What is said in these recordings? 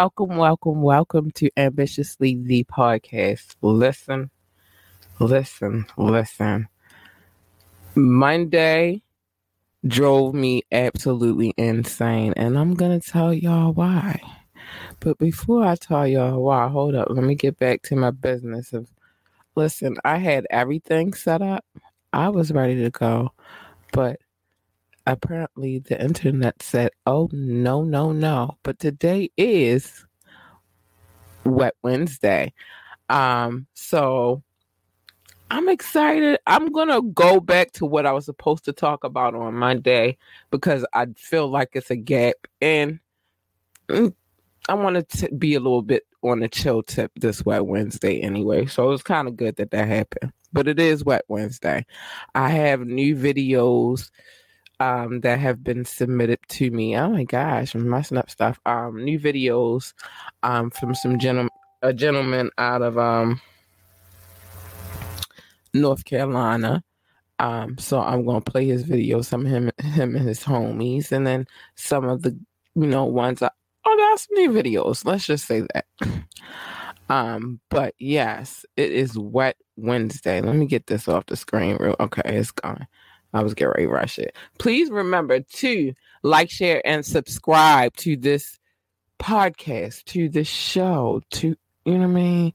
Welcome, welcome, welcome to Ambitiously the podcast. Listen, listen, listen. Monday drove me absolutely insane, and I'm going to tell y'all why. But before I tell y'all why, hold up, let me get back to my business of listen, I had everything set up. I was ready to go, but apparently the internet said, "Oh no, no, no." But today is Wet Wednesday. Um so I'm excited. I'm going to go back to what I was supposed to talk about on Monday because I feel like it's a gap and mm, I wanted to be a little bit on the chill tip this Wet Wednesday anyway. So it was kind of good that that happened. But it is Wet Wednesday. I have new videos um, that have been submitted to me. Oh my gosh, I'm messing up stuff. Um, new videos um, from some gentleman, a gentleman out of um, North Carolina. Um, so I'm gonna play his videos, some of him, him and his homies, and then some of the you know ones. I, oh, some new videos. Let's just say that. Um, but yes, it is Wet Wednesday. Let me get this off the screen real. Okay, it's gone. I was getting ready to rush it. Please remember to like, share, and subscribe to this podcast, to this show, to you know what I mean?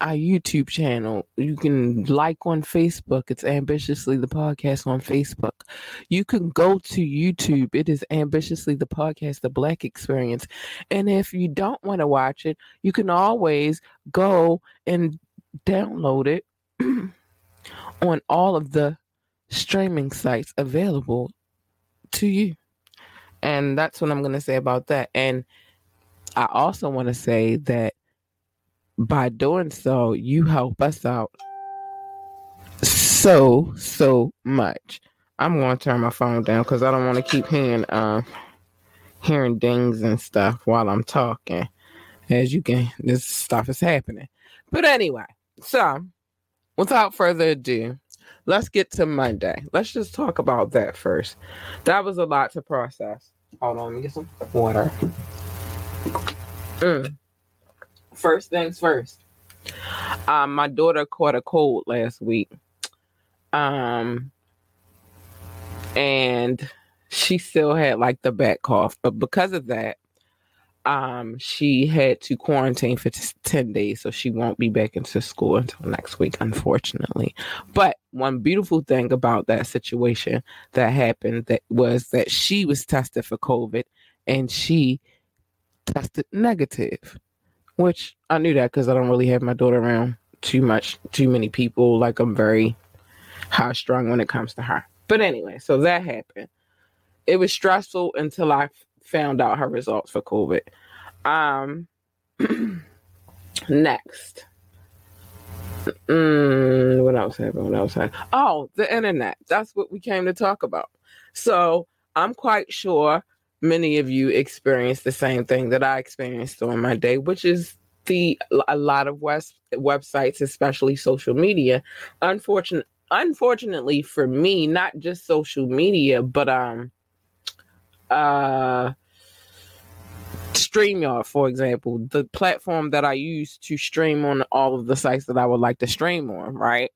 Our YouTube channel. You can like on Facebook. It's Ambitiously the Podcast on Facebook. You can go to YouTube. It is Ambitiously the Podcast, the Black Experience. And if you don't want to watch it, you can always go and download it on all of the streaming sites available to you. And that's what I'm going to say about that. And I also want to say that by doing so, you help us out so, so much. I'm going to turn my phone down because I don't want to keep hearing, um, hearing dings and stuff while I'm talking. As you can, this stuff is happening. But anyway, so without further ado, let's get to Monday. Let's just talk about that first. That was a lot to process. Hold on, let me get some water. Mm. First things first. Um, my daughter caught a cold last week. Um, and she still had like the back cough, but because of that, um, she had to quarantine for t- 10 days, so she won't be back into school until next week, unfortunately. But one beautiful thing about that situation that happened that was that she was tested for COVID and she tested negative, which I knew that because I don't really have my daughter around too much, too many people. Like I'm very high strung when it comes to her. But anyway, so that happened. It was stressful until I found out her results for COVID. Um, next. Mm, what else happened? What else happened? Oh, the internet. That's what we came to talk about. So I'm quite sure many of you experienced the same thing that I experienced on my day, which is the a lot of west websites, especially social media. Unfortunate, unfortunately for me, not just social media, but um, uh StreamYard, for example, the platform that I use to stream on all of the sites that I would like to stream on, right?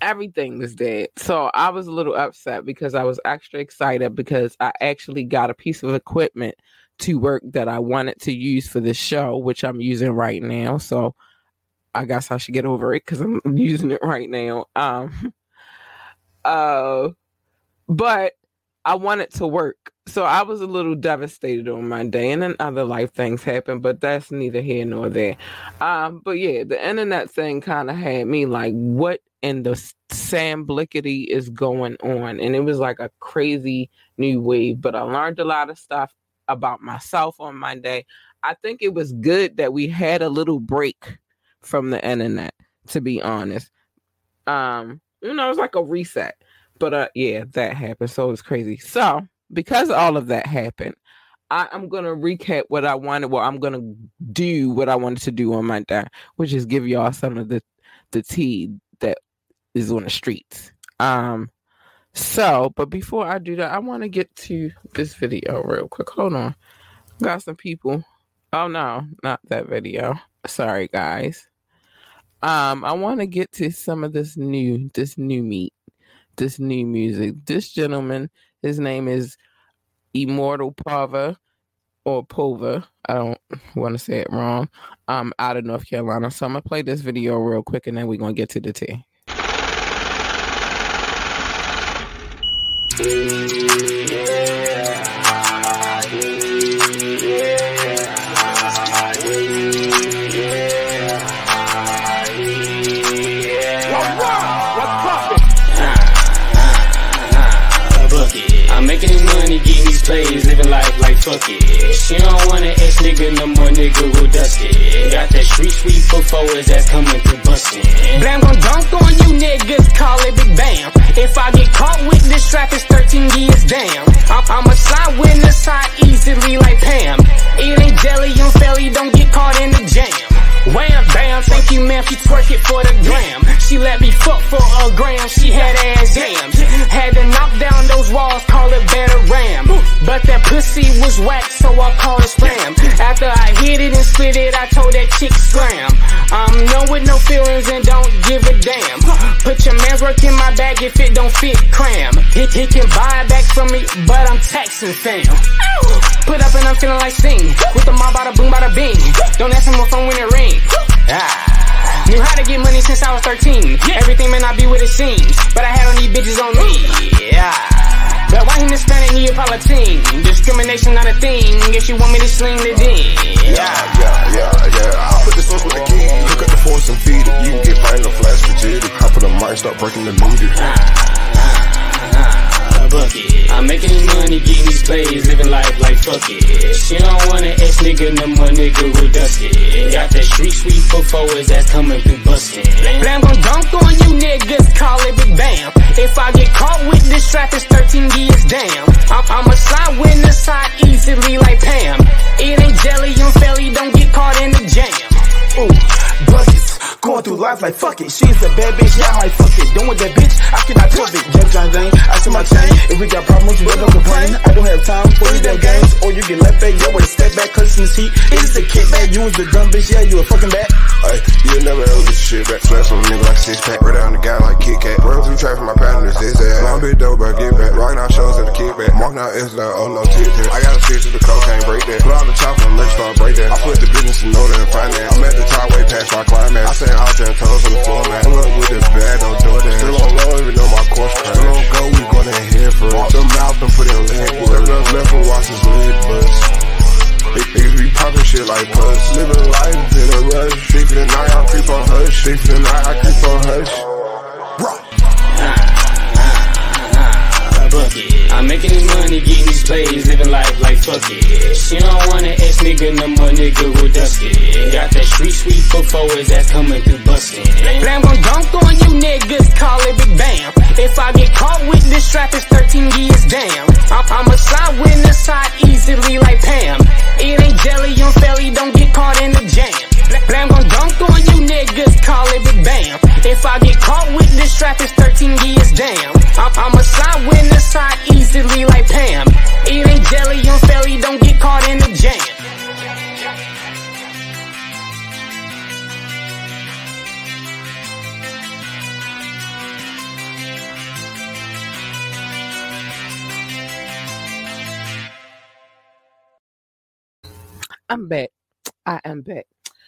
Everything was dead. So I was a little upset because I was extra excited because I actually got a piece of equipment to work that I wanted to use for this show, which I'm using right now. So I guess I should get over it because I'm using it right now. Um uh but I wanted to work. So I was a little devastated on my day, and then other life things happened, but that's neither here nor there. Um, but yeah, the internet thing kind of had me like, what in the Sam Blickety is going on? And it was like a crazy new wave, but I learned a lot of stuff about myself on Monday. I think it was good that we had a little break from the internet, to be honest. Um, you know, it was like a reset but uh, yeah, that happened. So it's crazy. So because all of that happened, I, am gonna recap what I wanted. Well, I'm gonna do what I wanted to do on my day, which is give y'all some of the the tea that is on the streets. Um. So, but before I do that, I want to get to this video real quick. Hold on. got some people. Oh no, not that video. Sorry, guys. Um, I want to get to some of this new, this new meat, this new music. This gentleman, his name is Immortal Pava or Pova. I don't want to say it wrong. Um, out of North Carolina. So I'm gonna play this video real quick, and then we're gonna get to the tea. It. She don't want an ex nigga, no more nigga who dust it. Got that street sweep for forwards that's coming through bustin'. Blam gon' dunk on you niggas, call it big bam. If I get caught with this trap, it's 13 years damn. I'm, I'm a side winner, side easily like Pam. Eating jelly, I'm fairly, don't get caught in the jam. Wham bam, thank you ma'am, she twerk it for the gram. She let me fuck for a gram, she had ass jams. Had to knock down those walls, call it better ram. But that pussy was whack, so I called it spam. After I hit it and split it, I told that chick scram. I'm no with no feelings and don't give a damn. Put your man's work in my bag if it don't fit, cram. He, he can buy it back from me, but I'm taxing fam. Put and I'm feeling like sing. With the mob, bada boom, bada bing. Don't ask him what phone when it ring. Ah. Knew how to get money since I was 13. Everything may not be what it seems, but I had on these bitches on me. Yeah. But why he Hispanic Neapolitan? Discrimination not a thing. If you want me to sling the ding. Yeah, yeah, yeah, yeah. I'll put the sauce with the key. Look at the force and feed it. You can get no flash frigidity. Hop on the mic, start breaking the meter. Ah, ah, ah, bucket. I'm making money, getting these plays, living life like fuck it. She don't wanna ex nigga, no more nigga who dust it. Got that street sweep for forwards that's coming through bustin'. Blam gon' dunk on you niggas, call it big bam. If I get caught with this trap, it's 13 years damn. I'm, I'm a side winner, side easily like Pam. It ain't jelly, I'm fairly, don't get caught in the jam. Ooh, buckets. Going through life like fuck it. She's a bad bitch, yeah, I might fuck it. Done with that bitch, I cannot trust it. Jump John Dane, I see my chain. If we got problems, we don't complain. I don't have time for these damn games. Or you get left back, yo, with a step back, this heat. It's the kickback, you was the dumb bitch, yeah, you a fucking bat. Hey, you never ever get shit back. Flash on a nigga like six pack. Right down the guy like Kit Kat. Run through traffic, my partner is ass. Long bit dope, but I get back. Rockin' out shows at the kickback. Marking out S like, oh no, tit. I got a switch to the cocaine, break that. Put out the chopper, let's start break that. I put the business in order and finance. I'm at the top way past my climax. I send out ten toes on the floor, man. Pull up with the bag, don't do that. Still on low, even though my course crash. Still on go, we in here for it. Walk them out and put in leg work. Left, left and watch his lid bust. Niggas be poppin' shit like puss. Living life in a rush. Sleep for the night, I creep on hush. Sleep for the night, I creep on hush. Rock. bucket. I'm making this money, getting these plays, living life like fuck it. She don't want an ex nigga, no more nigga who dust it. Got that street sweep for forwards that's coming through bustin'. Blam gon' dunk on you niggas, call it big bam. If I get caught with this trap, it's 13 years damn. I'm, a side winner, side easily I am back.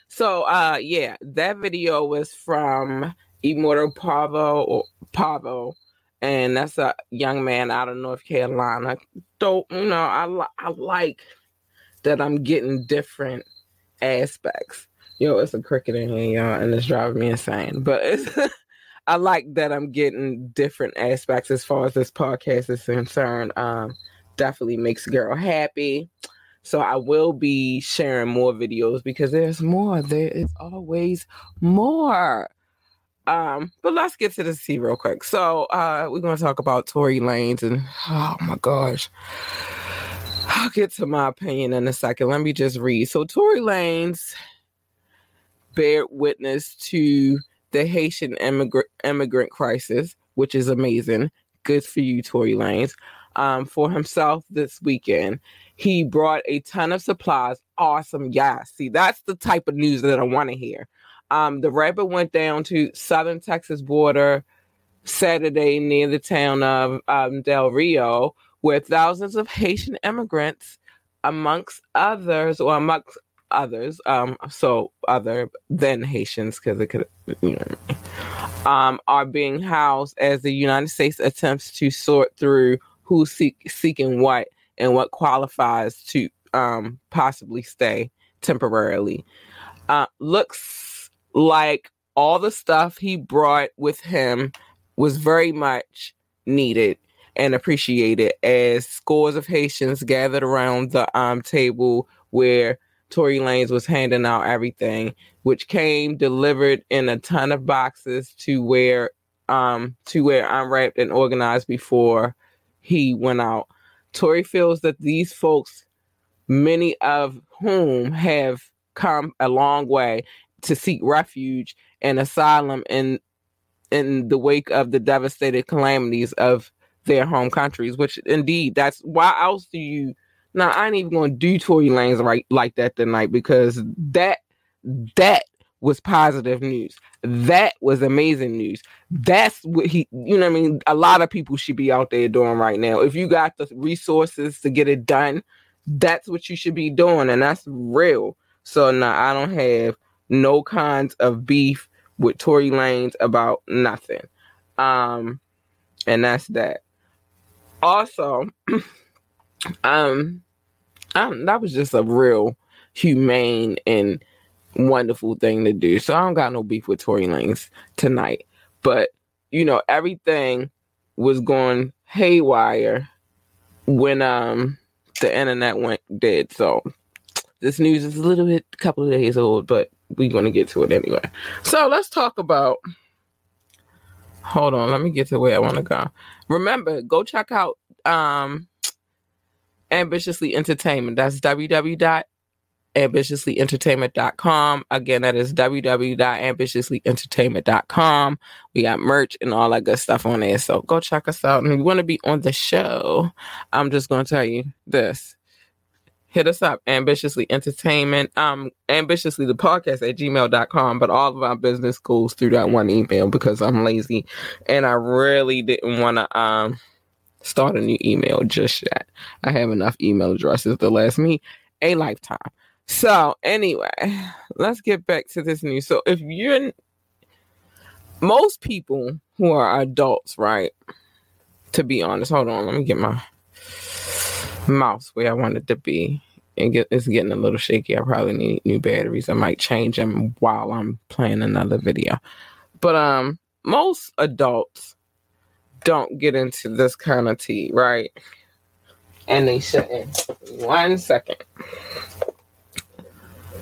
So uh yeah, that video was from Immortal Pavo or Pavo, and that's a young man out of North Carolina. So you know, I li- I like that I'm getting different aspects. Yo, it's a cricket in here, y'all, and it's driving me insane. But it's I like that I'm getting different aspects as far as this podcast is concerned. Um, definitely makes girl happy. So I will be sharing more videos because there's more. There is always more. Um, but let's get to the tea real quick. So uh we're gonna talk about Tory Lanez and oh my gosh. I'll get to my opinion in a second. Let me just read. So Tory Lanez bear witness to the Haitian immigrant immigrant crisis, which is amazing. Good for you, Tory Lanez, Um, for himself this weekend. He brought a ton of supplies. Awesome. Yeah. See, that's the type of news that I want to hear. Um, the rabbit went down to southern Texas border Saturday near the town of um, Del Rio, where thousands of Haitian immigrants, amongst others, or amongst others, um, so other than Haitians, because it could, you know, um, are being housed as the United States attempts to sort through who's seek, seeking what and what qualifies to um, possibly stay temporarily. Uh, looks like all the stuff he brought with him was very much needed and appreciated as scores of Haitians gathered around the um, table where Tory Lanez was handing out everything, which came delivered in a ton of boxes to where um to where unwrapped and organized before he went out. Tory feels that these folks, many of whom have come a long way to seek refuge and asylum in in the wake of the devastated calamities of their home countries, which indeed that's why else do you now I ain't even gonna do Tory Lanez right like that tonight because that that was positive news. That was amazing news. That's what he, you know, I mean, a lot of people should be out there doing right now. If you got the resources to get it done, that's what you should be doing, and that's real. So now I don't have no kinds of beef with Tory Lanez about nothing. Um, and that's that. Also, um, um, that was just a real humane and wonderful thing to do. So I don't got no beef with Tory Lanez tonight. But you know, everything was going haywire when um the internet went dead. So this news is a little bit a couple of days old, but we're gonna get to it anyway. So let's talk about hold on, let me get to where I want to go. Remember, go check out um ambitiously entertainment. That's www.ambitiouslyentertainment.com. Again, that is www.ambitiouslyentertainment.com. We got merch and all that good stuff on there. So go check us out. And if you want to be on the show, I'm just going to tell you this. Hit us up, ambitiously entertainment, um, ambitiously the podcast at gmail.com. But all of our business goes through that one email because I'm lazy and I really didn't want to, um, start a new email just yet. I have enough email addresses to last me a lifetime. So, anyway, let's get back to this news. So, if you're most people who are adults, right? To be honest, hold on, let me get my mouse where I want it to be. And get, it's getting a little shaky. I probably need new batteries. I might change them while I'm playing another video. But um, most adults don't get into this kind of tea, right? And they shouldn't. One second.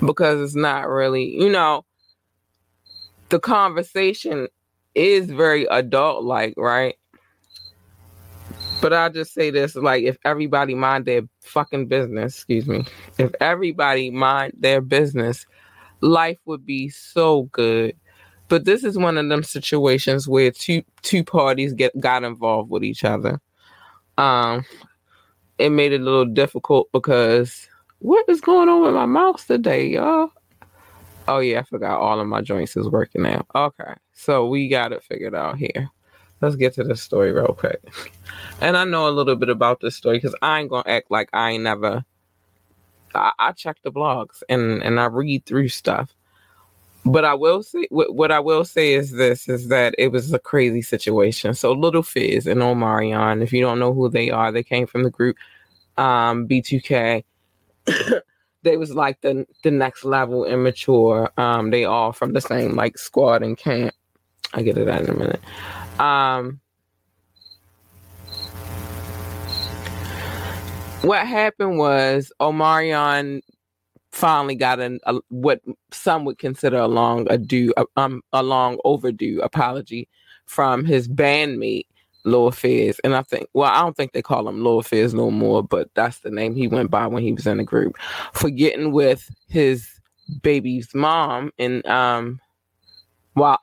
Because it's not really, you know, the conversation is very adult like, right? But I'll just say this like, if everybody mind their fucking business, excuse me, if everybody mind their business, life would be so good but this is one of them situations where two two parties get got involved with each other. Um, it made it a little difficult because what is going on with my mouse today, y'all? Oh yeah, I forgot all of my joints is working now. Okay, so we got it figured out here. Let's get to the story real quick. And I know a little bit about this story because I ain't gonna act like I ain't never. I, I check the blogs and and I read through stuff. But I will say what, I will say is this is that it was a crazy situation. So Lil Fizz and Omarion, if you don't know who they are, they came from the group um, B2K. they was like the the next level immature. Um, they all from the same like squad and camp. I get it that in a minute. Um, what happened was Omarion finally got an a, what some would consider a long ado um a long overdue apology from his bandmate Lil Fizz. And I think well, I don't think they call him Lil Fizz no more, but that's the name he went by when he was in the group. For getting with his baby's mom and um while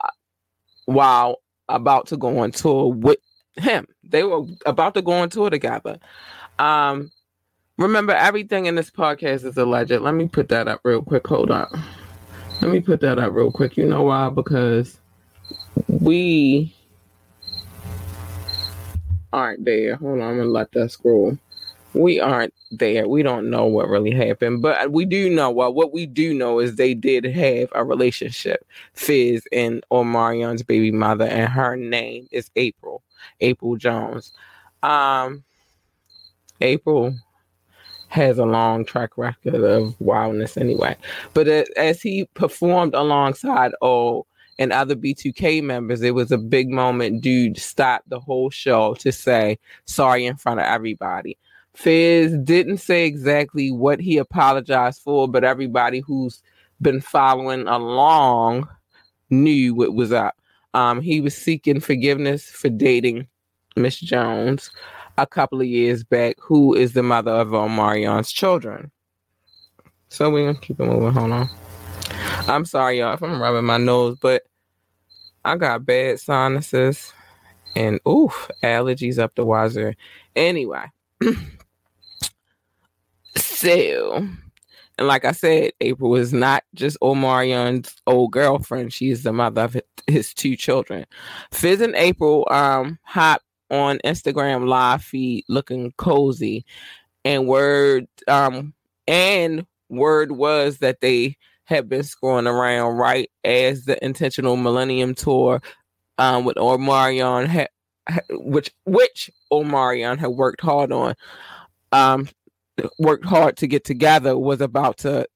while about to go on tour with him. They were about to go on tour together. Um Remember, everything in this podcast is alleged. Let me put that up real quick. Hold on. Let me put that up real quick. You know why? Because we aren't there. Hold on, I'm gonna let that scroll. We aren't there. We don't know what really happened, but we do know. Well, what we do know is they did have a relationship. Fizz and Omarion's baby mother, and her name is April. April Jones. Um, April has a long track record of wildness anyway. But as he performed alongside O and other B2K members, it was a big moment. Dude stopped the whole show to say sorry in front of everybody. Fizz didn't say exactly what he apologized for, but everybody who's been following along knew what was up. Um, he was seeking forgiveness for dating Miss Jones a couple of years back, who is the mother of Omarion's children. So we're gonna keep it moving. Hold on. I'm sorry, y'all, if I'm rubbing my nose, but I got bad sinuses and oof, allergies up the wazoo. Anyway, so and like I said, April is not just Omarion's old girlfriend. She is the mother of his two children. Fizz and April um hop on Instagram live feed looking cozy. And word um and word was that they had been screwing around right as the intentional millennium tour um with Omarion had which which Omarion had worked hard on um worked hard to get together was about to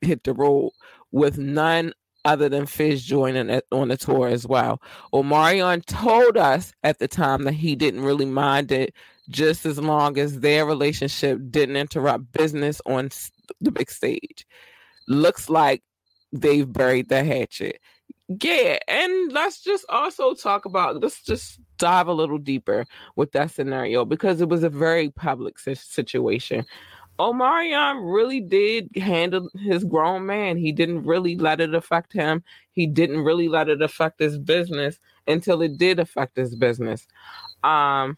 hit the road with none other than Fizz joining it on the tour as well. Omarion told us at the time that he didn't really mind it just as long as their relationship didn't interrupt business on the big stage. Looks like they've buried the hatchet. Yeah, and let's just also talk about let's just dive a little deeper with that scenario because it was a very public situation. Omarion really did handle his grown man. He didn't really let it affect him. He didn't really let it affect his business until it did affect his business. Um,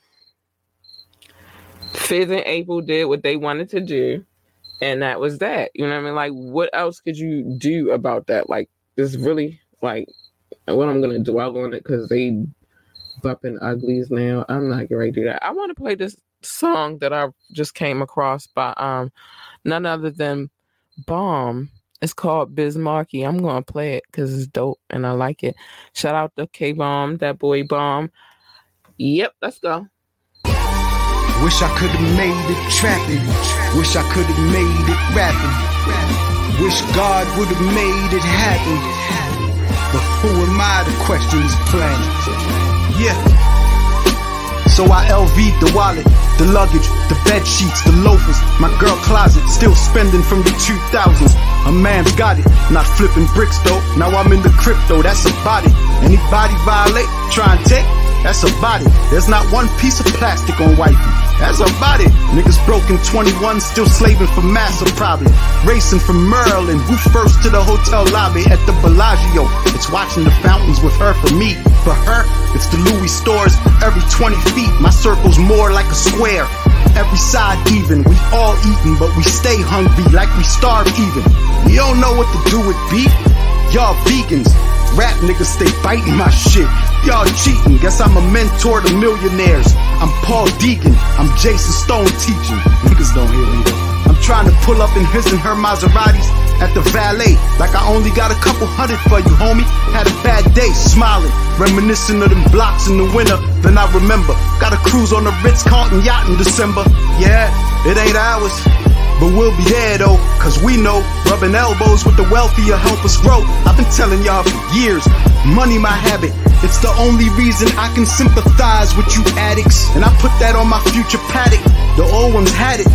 Fizz and April did what they wanted to do, and that was that. You know what I mean? Like, what else could you do about that? Like, this really, like, what I'm gonna dwell on it because they bumping uglies now. I'm not gonna do that. I want to play this song that I just came across by um none other than Bomb. It's called Biz Markie. I'm gonna play it because it's dope and I like it. Shout out to K Bomb, that boy Bomb. Yep, let's go. Wish I could have made it trapping. Wish I could have made it rapping. Wish God would have made it happen. But who am I to question his plan? Yeah. So I LV'd the wallet, the luggage, the bed sheets, the loafers, my girl closet, still spending from the 2000s. A man got it, not flipping bricks though. Now I'm in the crypto, that's a body. Anybody violate, try and take, that's a body. There's not one piece of plastic on wifey. That's a body. Niggas broken 21, still slaving for massa probably. Racing from Merlin, who first to the hotel lobby at the Bellagio. It's watching the fountains with her for me. For her, it's the Louis stores every 20 feet. My circle's more like a square. Every side even. We all eating, but we stay hungry like we starve even. We don't know what to do with beef. Y'all vegans. Rap niggas stay biting my shit. Y'all cheating. Guess I'm a mentor to millionaires. I'm Paul Deacon. I'm Jason Stone teaching. Niggas don't hear me. I'm trying to pull up in his and her Maseratis at the valet. Like I only got a couple hundred for you, homie. Had a bad day, smiling, reminiscing of them blocks in the winter. Then I remember, got a cruise on the Ritz Carlton yacht in December. Yeah, it ain't ours. But we'll be there though, cause we know rubbing elbows with the wealthier help us grow. I've been telling y'all for years, money my habit. It's the only reason I can sympathize with you addicts. And I put that on my future paddock. The old ones had it.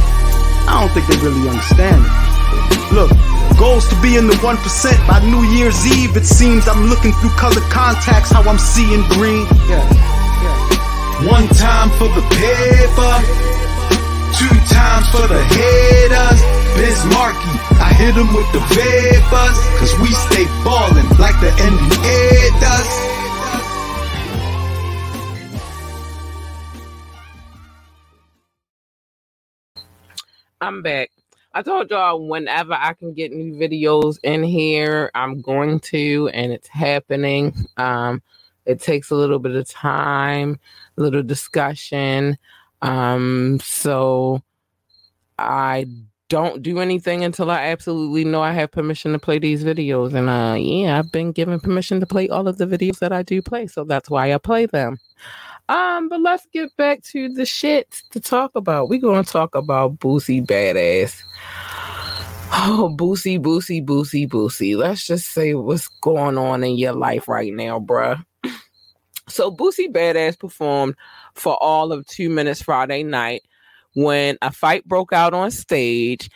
I don't think they really understand it. Look, goals to be in the 1% by New Year's Eve. It seems I'm looking through color contacts, how I'm seeing green. Yeah, yeah. One time for the paper, two times for the haters. Biz Markie, I hit him with the vapors, cause we stay ballin' like the NBA does. I'm back. I told y'all whenever I can get new videos in here, I'm going to, and it's happening. Um, it takes a little bit of time, a little discussion. Um, so I don't do anything until I absolutely know I have permission to play these videos. And uh yeah, I've been given permission to play all of the videos that I do play, so that's why I play them. Um, but let's get back to the shit to talk about. We're gonna talk about Boosie Badazz. Oh, Boosie, Boosie, Boosie, Boosie. Let's just say what's going on in your life right now, bruh. So Boosie Badazz performed for all of two minutes Friday night when a fight broke out on stage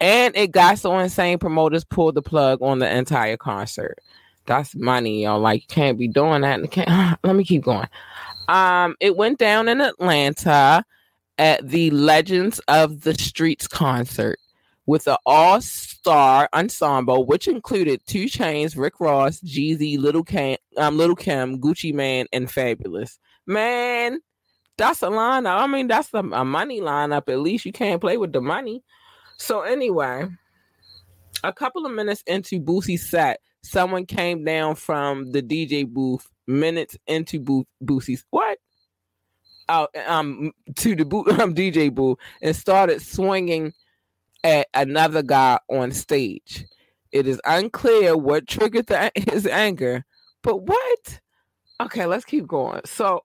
and it got so insane promoters pulled the plug on the entire concert. That's money, y'all. Like, you can't be doing that. Can't, let me keep going. Um, it went down in Atlanta at the Legends of the Streets concert with an all-star ensemble, which included 2 Chainz, Rick Ross, Jeezy, Lil' Kim, um, Lil' Kim, Gucci Mane, and Fabolous. Man, that's a lineup. I mean, that's a, a money lineup. At least you can't play with the money. So anyway, a couple of minutes into Boosie's set, someone came down from the DJ booth minutes into Bo- Boosie's what? Out um to the bo- um, DJ booth and started swinging at another guy on stage. It is unclear what triggered the, his anger, but what? Okay, let's keep going. So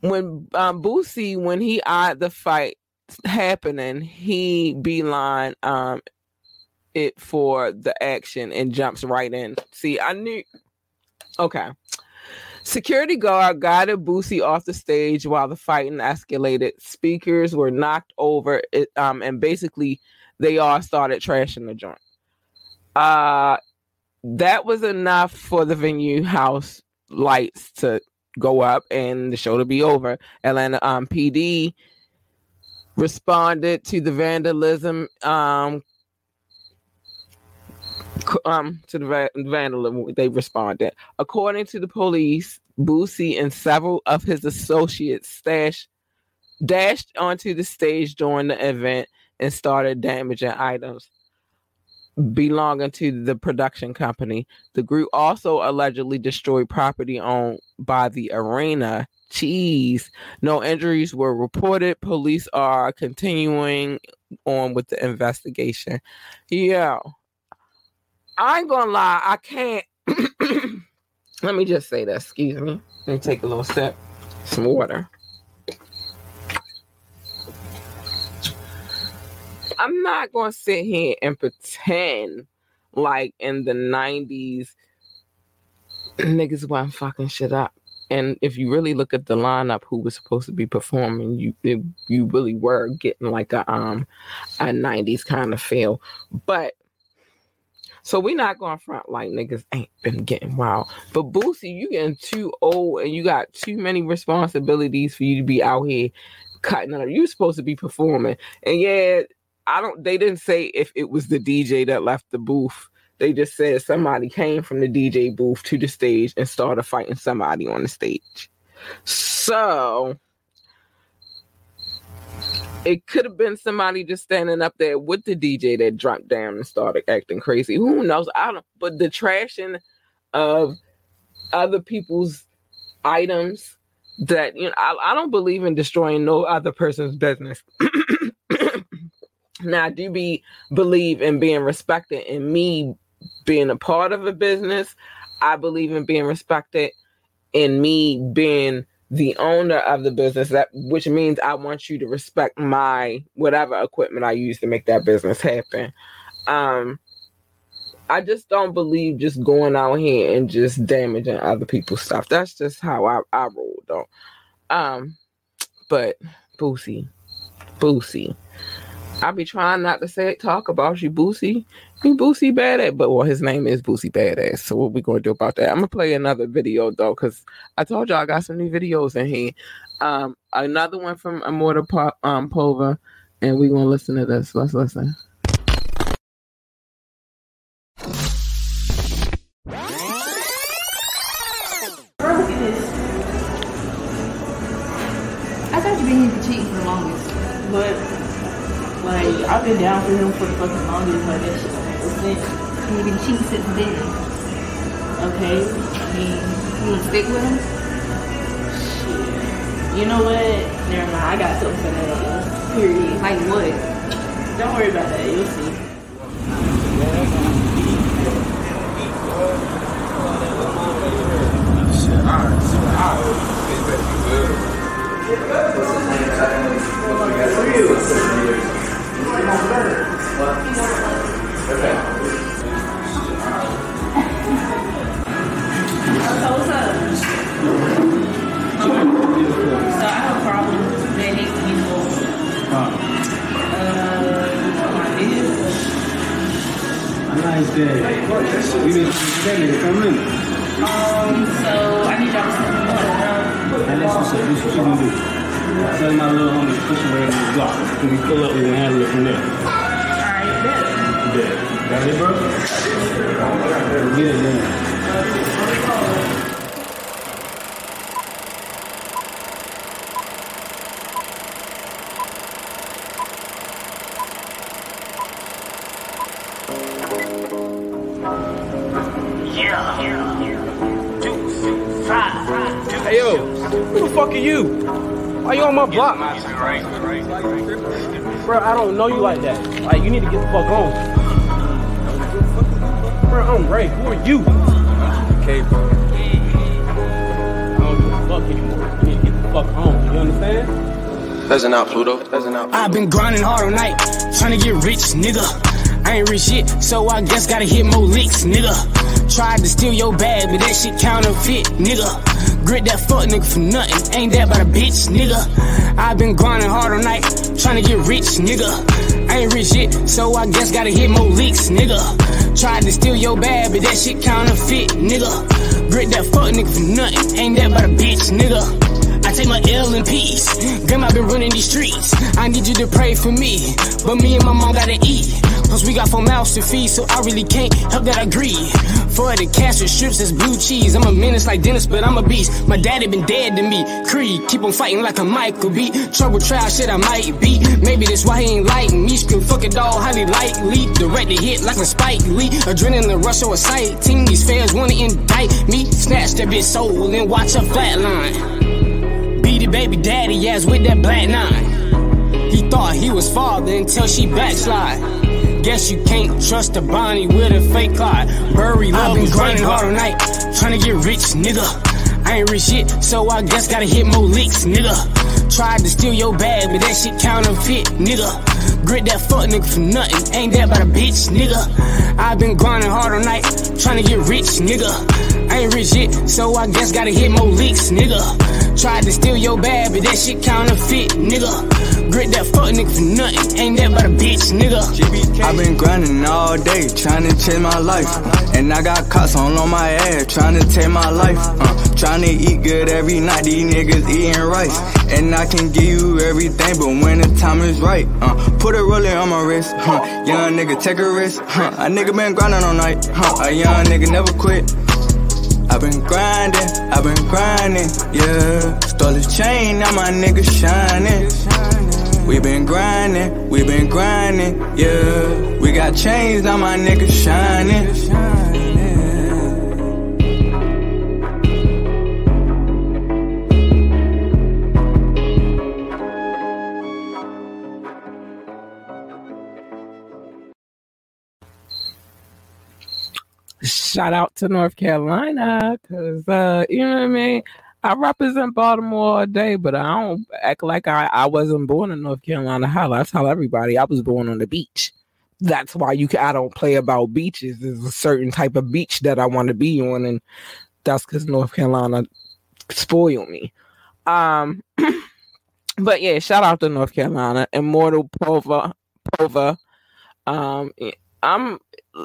when um Boosie when he eyed the fight happening, he beeline um it for the action and jumps right in. See, I knew okay. Security guard guided Boosie off the stage while the fighting escalated. Speakers were knocked over, um, and basically they all started trashing the joint. Uh, that was enough for the venue house lights to go up and the show to be over. Atlanta um, PD responded to the vandalism um, um to the va- vandalism they responded according to the police Boosie and several of his associates stashed dashed onto the stage during the event and started damaging items belonging to the production company. The group also allegedly destroyed property owned by the arena. Cheese. No injuries were reported. Police are continuing on with the investigation. Yeah. I ain't gonna lie, I can't. Let me just say that. Excuse me. Let me take a little sip. Some water. I'm not gonna sit here and pretend like in the 90s niggas weren't fucking shit up. And if you really look at the lineup who was supposed to be performing, you it, you really were getting like a um a 90s kind of feel. But so we not going front like niggas ain't been getting wild. But Boosie, you getting too old and you got too many responsibilities for you to be out here cutting up. You supposed to be performing. And yeah, I don't they didn't say if it was the DJ that left the booth. They just said somebody came from the DJ booth to the stage and started fighting somebody on the stage. So it could have been somebody just standing up there with the DJ that dropped down and started acting crazy. Who knows? I don't. But the trashing of other people's items that you know, I, I don't believe in destroying no other person's business. now, I do be believe in being respected and me being a part of a business. I believe in being respected and me being the owner of the business that which means I want you to respect my whatever equipment I use to make that business happen. Um I just don't believe just going out here and just damaging other people's stuff. That's just how I, I roll though. Um but Boosie. Boosie. I be trying not to say talk about you, Boosie. You Boosie Badazz, but well, his name is Boosie Badazz. So what we gonna do about that? I'm gonna play another video though, cause I told y'all I got some new videos in here. Um, another one from Immortal po- um, Pova, and we gonna listen to this. Let's listen. I've been down for him for the fucking longest, but that shit don't make. He been cheating since then. Okay? I mean, you wanna stick with him? Shit. You know what? Never mind. I got something for that. Period. Like what? Don't worry about that. You'll see. Alright, So So I have a problem that needs to be solved. Uh, my. Nice day. We need to come in. Um, so I need y'all to send me that's what's. This what you gonna do. Tell my little homie to push him right in the block. When we pull up, we can handle it from there. Alright, bet. Yeah. Got it, bro? Get it, man. Bro, I don't know you like that. Like, you need to get the fuck home. Bro, I'm Ray. Who are you? Okay, bro. I don't give a fuck anymore. You need to get the fuck home. You understand? Pheasant out, Pluto. Pheasant out. I've been grinding hard all night, trying to get rich, nigga. I ain't rich yet, so I guess gotta hit more licks, nigga. Tried to steal your bag, but that shit counterfeit, nigga. Grit that fuck nigga for nothing, ain't that about a bitch, nigga. I've been grinding hard all night, trying to get rich, nigga. I ain't rich yet, so I guess gotta hit more leaks, nigga. Tried to steal your bag, but that shit counterfeit, nigga. Grit that fuck nigga for nothing, ain't that about a bitch, nigga. I take my L in peace. Grandma been running these streets. I need you to pray for me. But me and my mom gotta eat. Plus we got four mouths to feed, so I really can't help that I grieve. For the cash with strips as blue cheese. I'm a menace like Dennis, but I'm a beast. My daddy been dead to me. Creed, keep on fighting like a Michael B. Trouble trial shit I might be. Maybe that's why he ain't like me. Screw it, dog, highly likely. Direct the hit like a Spike Lee. Adrenaline rush or a sight. Team these fans wanna indict me. Snatch that bitch soul and watch her flatline. Beat it, baby daddy ass with that black nine. He thought he was father until she backslide. Guess you can't trust a Bonnie with a fake card. Bury love I've been grinding hard all night, trying to get rich, nigga. I ain't rich shit, so I guess gotta hit more licks, nigga. Tried to steal your bag, but that shit counterfeit, nigga. Grit that fuck nigga for nothing, ain't that about a bitch, nigga. I've been grinding hard all night, trying to get rich, nigga. I ain't rich yet, so I guess gotta hit more licks, nigga. Tried to steal your bag, but that shit counterfeit, nigga. Grit that fuck nigga for nothing, ain't that a bitch, nigga. I've been grinding all day, trying to change my life. And I got cops on on my ass, trying to take my life. Uh, trying to eat good every night, these niggas eating rice. And I can give you everything, but when the time is right, uh, put a roller on my wrist. Huh, young nigga, take a risk. Huh, a nigga been grinding all night. Huh, a young nigga never quit. I've been grinding, I've been grinding, yeah. Stole his chain, now my nigga shining. We been grinding, we been grinding, yeah. We got chains, now my nigga shining. Shout out to North Carolina, cause uh, you know what I mean. I represent Baltimore all day, but I don't act like I, I wasn't born in North Carolina. Hell, I tell everybody I was born on the beach. That's why you can, I don't play about beaches. There's a certain type of beach that I want to be on, and that's because North Carolina spoiled me. Um, but yeah, shout out to North Carolina, Immortal Pova, Pova. Um, I'm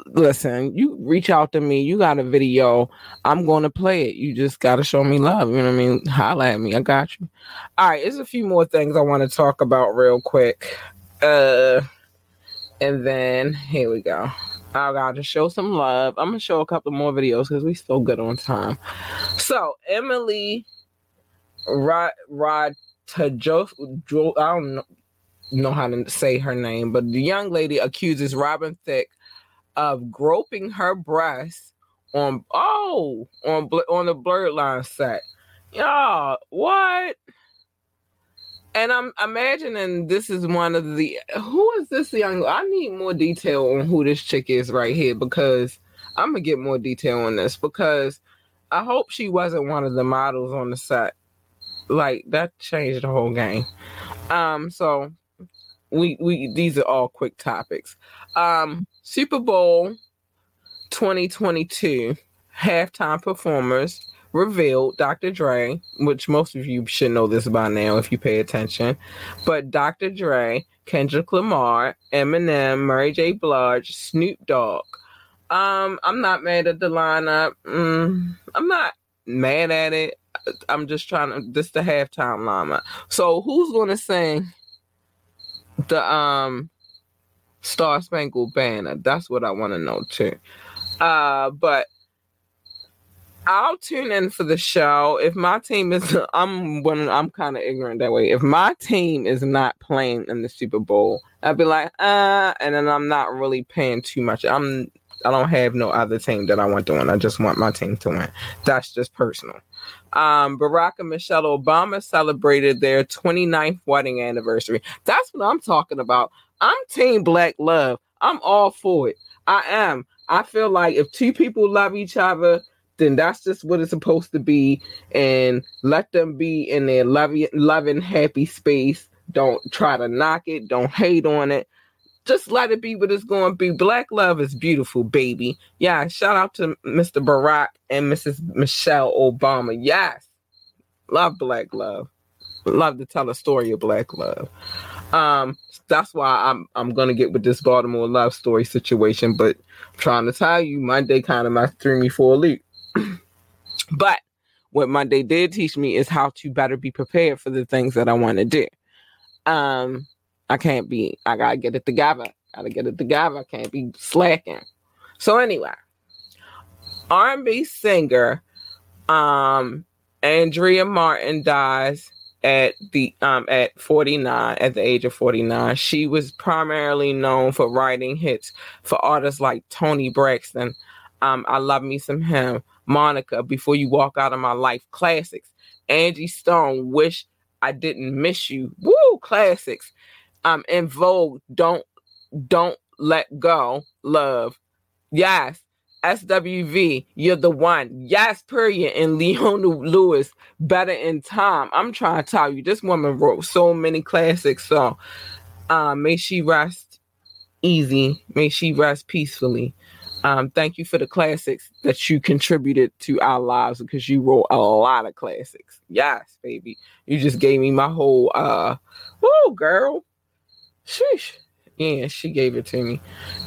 listen, you reach out to me, you got a video, I'm gonna play it. You just gotta show me love. You know what I mean? Holla at me, I got you. All right, there's a few more things I want to talk about real quick. Uh and then here we go. I gotta show some love. I'm gonna show a couple more videos because we still good on time. So Emily Rod Rod I don't know know how to say her name, but the young lady accuses Robin Thicke of groping her breast on oh on on the blurred line set. Y'all, what? And I'm imagining this is one of the who is this young? I need more detail on who this chick is right here because I'm gonna get more detail on this because I hope she wasn't one of the models on the set. Like that changed the whole game. Um, so we we these are all quick topics. Um, Super Bowl 2022 halftime performers revealed Dr. Dre, which most of you should know this by now if you pay attention. But Dr. Dre, Kendrick Lamar, Eminem, Mary J. Blige, Snoop Dogg. Um, I'm not mad at the lineup. Mm, I'm not mad at it. I'm just trying to this the halftime lineup. So who's gonna sing the um Star Spangled Banner? That's what I want to know too. Uh, but I'll tune in for the show. If my team is, I'm when I'm kind of ignorant that way. If my team is not playing in the Super Bowl, I'd be like, uh, and then I'm not really paying too much. I'm, I don't have no other team that I want to win. I just want my team to win. That's just personal. Um, Barack and Michelle Obama celebrated their 29th wedding anniversary. That's what I'm talking about. I'm Team Black Love. I'm all for it. I am. I feel like if two people love each other, then that's just what it's supposed to be. And let them be in their loving, loving, happy space. Don't try to knock it. Don't hate on it. Just let it be what it's going to be. Black love is beautiful, baby. Yeah, shout out to Mr. Barack and Mrs. Michelle Obama. Yes, love black love. Love to tell a story of black love. Um, that's why I'm I'm gonna get with this Baltimore love story situation. But I'm trying to tell you, Monday kind of my threw me for a loop. but what Monday did teach me is how to better be prepared for the things that I want to do. Um, I can't be. I gotta get it together. Gotta get it together. I can't be slacking. So anyway, R&B singer, um, Andrea Martin dies at the um at 49 at the age of 49 she was primarily known for writing hits for artists like Toni Braxton um i love me some him monica before you walk out of my life classics angie stone wish i didn't miss you woo classics um En Vogue don't don't let go love yes SWV, you're the one. Yes, period. And Leona Lewis, better in time. I'm trying to tell you, this woman wrote so many classics. So um, may she rest easy. May she rest peacefully. Um, thank you for the classics that you contributed to our lives because you wrote a lot of classics. Yes, baby. You just gave me my whole uh whoa girl. Sheesh. Yeah, she gave it to me.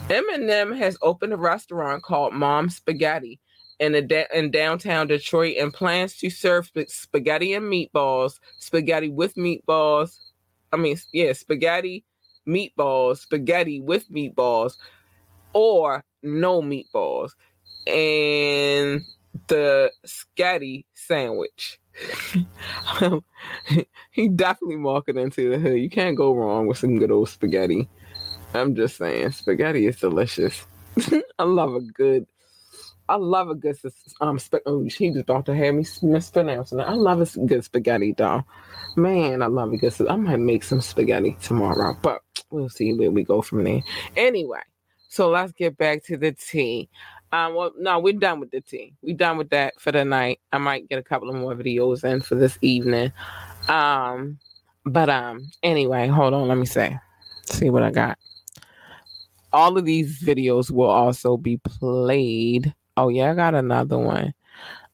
Eminem has opened a restaurant called Mom Spaghetti in a in downtown Detroit and plans to serve sp- spaghetti and meatballs, spaghetti with meatballs. I mean, yeah, spaghetti, meatballs, spaghetti with meatballs, or no meatballs, and the s'ghetti sandwich. he definitely marketed into the hood. You can't go wrong with some good old spaghetti. I'm just saying, spaghetti is delicious. I love a good, I love a good um. Sp- oh, he was about to have me mispronouncing it. I love a good spaghetti, though. Man, I love a good. I might make some spaghetti tomorrow, but we'll see where we go from there. Anyway, so let's get back to the tea. Um, well, no, we're done with the tea. We're done with that for the night. I might get a couple of more videos in for this evening. Um, but um, anyway, hold on. Let me say, see what I got all of these videos will also be played. Oh yeah, I got another one.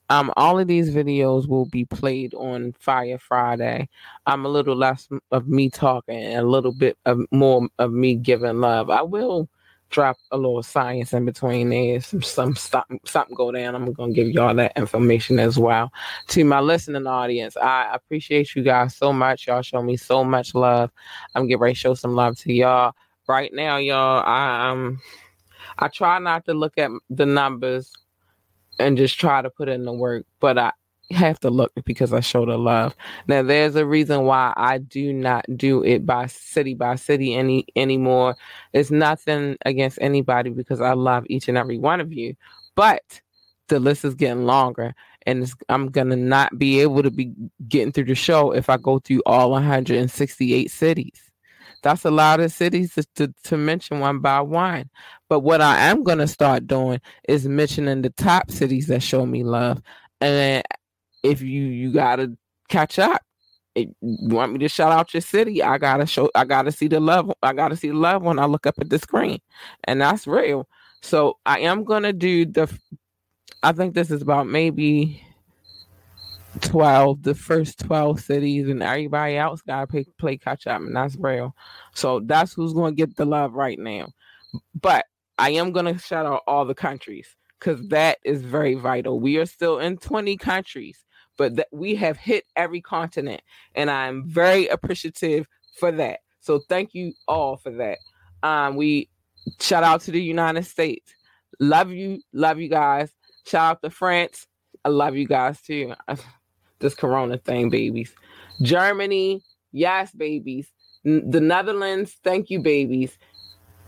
Um, all of these videos will be played on Fire Friday. I'm a little less of me talking and a little bit of more of me giving love. I will drop a little science in between there. Some some stop, something go down. I'm gonna give y'all that information as well. To my listening audience, I appreciate you guys so much. Y'all show me so much love. I'm getting ready to show some love to y'all right now, y'all, I um I try not to look at the numbers and just try to put in the work, but I have to look because I showed the love. Now there's a reason why I do not do it by city by city any anymore. It's nothing against anybody because I love each and every one of you. But the list is getting longer and I'm gonna not be able to be getting through the show if I go through all 168 cities. That's a lot of cities to, to, to mention one by one. But what I am gonna start doing is mentioning the top cities that show me love. And if you you gotta catch up, if you want me to shout out your city, I gotta show I gotta see the love. I gotta see the love when I look up at the screen. And that's real. So I am gonna do the I think this is about maybe 12, the first 12 cities, and everybody else got to play, catch up, and that's real. So that's who's to get the love right now. But I am to shout out all the countries because that is very vital. We are still in 20 countries, but th- we have hit every continent, and I'm very appreciative for that. So thank you all for that. Um, we shout out to the United States. Love you, love you guys. Shout out to France. I love you guys too. This Corona thing, babies. Germany, yes, babies. The Netherlands, thank you, babies.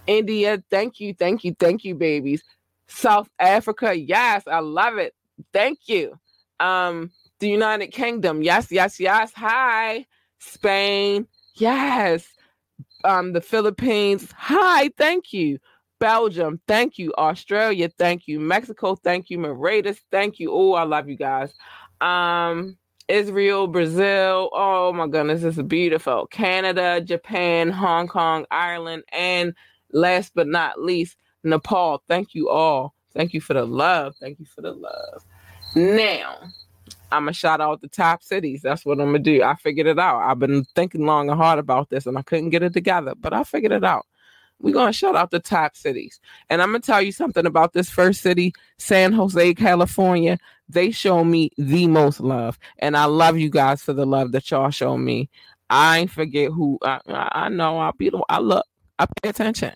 India, thank you, thank you, thank you, babies. South Africa, yes, I love it. Thank you. Um, the United Kingdom, yes, yes, yes. Hi. Spain, yes. Um, the Philippines, hi, thank you. Belgium, thank you. Australia, thank you. Mexico, thank you. Mauritius, thank you. Oh, I love you guys. Um, Israel, Brazil, oh my goodness, this is beautiful. Canada, Japan, Hong Kong, Ireland, and last but not least, Nepal. Thank you all. Thank you for the love. Thank you for the love. Now, I'm gonna shout out the top cities. That's what I'm gonna do. I figured it out. I've been thinking long and hard about this and I couldn't get it together, but I figured it out we're to shout out the top cities. And I'm to tell you something about this first city, San Jose, California. They show me the most love. And I love you guys for the love that y'all show me. I forget who I, I know. I'll be the I look, I pay attention.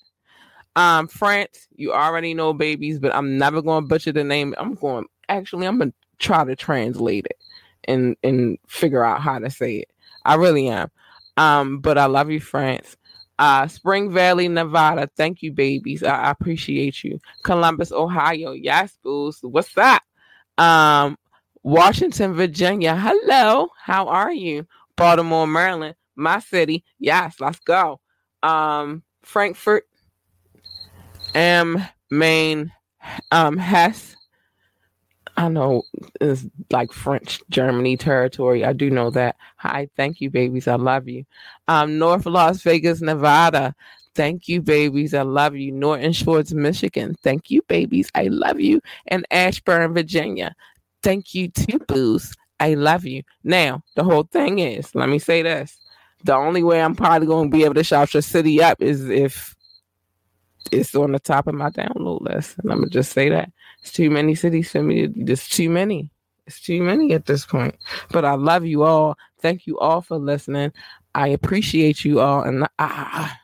Um, France, you already know babies, but I'm never to butcher the name. I'm going, actually, I'm to try to translate it and, and figure out how to say it. I really am. Um, but I love you, France. Uh, Spring Valley, Nevada. Thank you, babies. I, I appreciate you. Columbus, Ohio. Yes, booze. What's up? Um, Washington, Virginia. Hello. How are you? Baltimore, Maryland. My city. Yes, let's go. Um, Frankfurt, M, Maine, um, Hess, I know it's like French Germany territory. I do know that. Hi, thank you, babies. I love you. Um, North Las Vegas, Nevada. Thank you, babies. I love you. Norton Shores, Michigan. Thank you, babies. I love you. And Ashburn, Virginia. Thank you too, booze. I love you. Now, the whole thing is, let me say this. The only way I'm probably going to be able to shout your city up is if it's on the top of my download list. And I'm going to just say that. It's too many cities for me. There's too many. It's too many at this point. But I love you all. Thank you all for listening. I appreciate you all. And ah,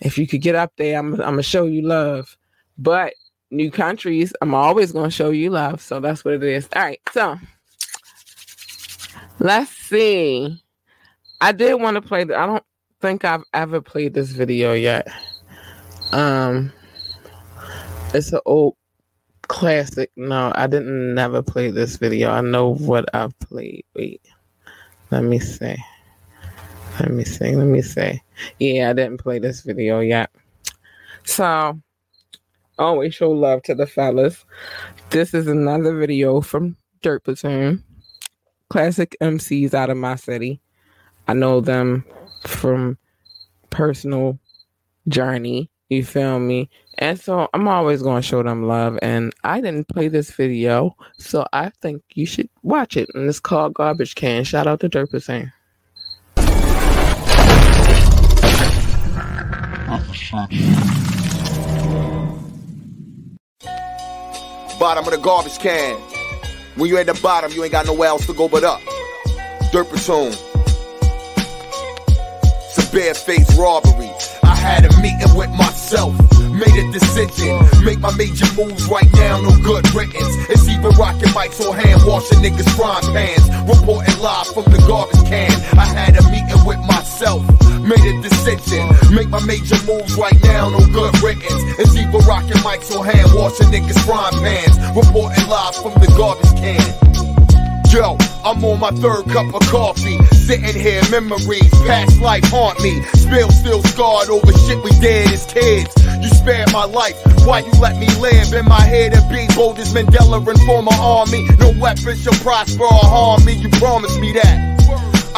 if you could get up there, I'm, I'm to show you love. But new countries, I'm always to show you love. So that's what it is. All right. So let's see. I did want to play. I don't think I've ever played this video yet. Um, it's an old classic. No, I didn't never play this video. I know what I've played. Wait, let me see. Let me see. Let me see. Yeah, I didn't play this video yet. So, always show love to the fellas. This is another video from Dirt Platoon. Classic MCs out of my city. I know them from personal journey. You feel me? And so I'm always going to show them love. And I didn't play this video, so I think you should watch it. And it's called Garbage Can. Shout out to Dirt Hussein. Bottom of the garbage can. When you're at the bottom, you ain't got nowhere else to go but up. Dirt platoon. It's a bare faced robbery. I had a meeting with myself made a decision. Make my major moves right now, no good riddance. It's either rocking mics or hand washing niggas' frying pans. Reporting live from the garbage can. I had a meeting with myself, made a decision. Make my major moves right now, no good riddance. It's either rocking mics or hand washing niggas' frying pans. Reporting live from the garbage can. Yo, I'm on my third cup of coffee. Sitting here, memories, past life haunt me. Spill still scarred over shit we did as kids. You spared my life, why you let me live in my head and be bold as Mandela and form my army? No weapons shall prosper or harm me, you promised me that.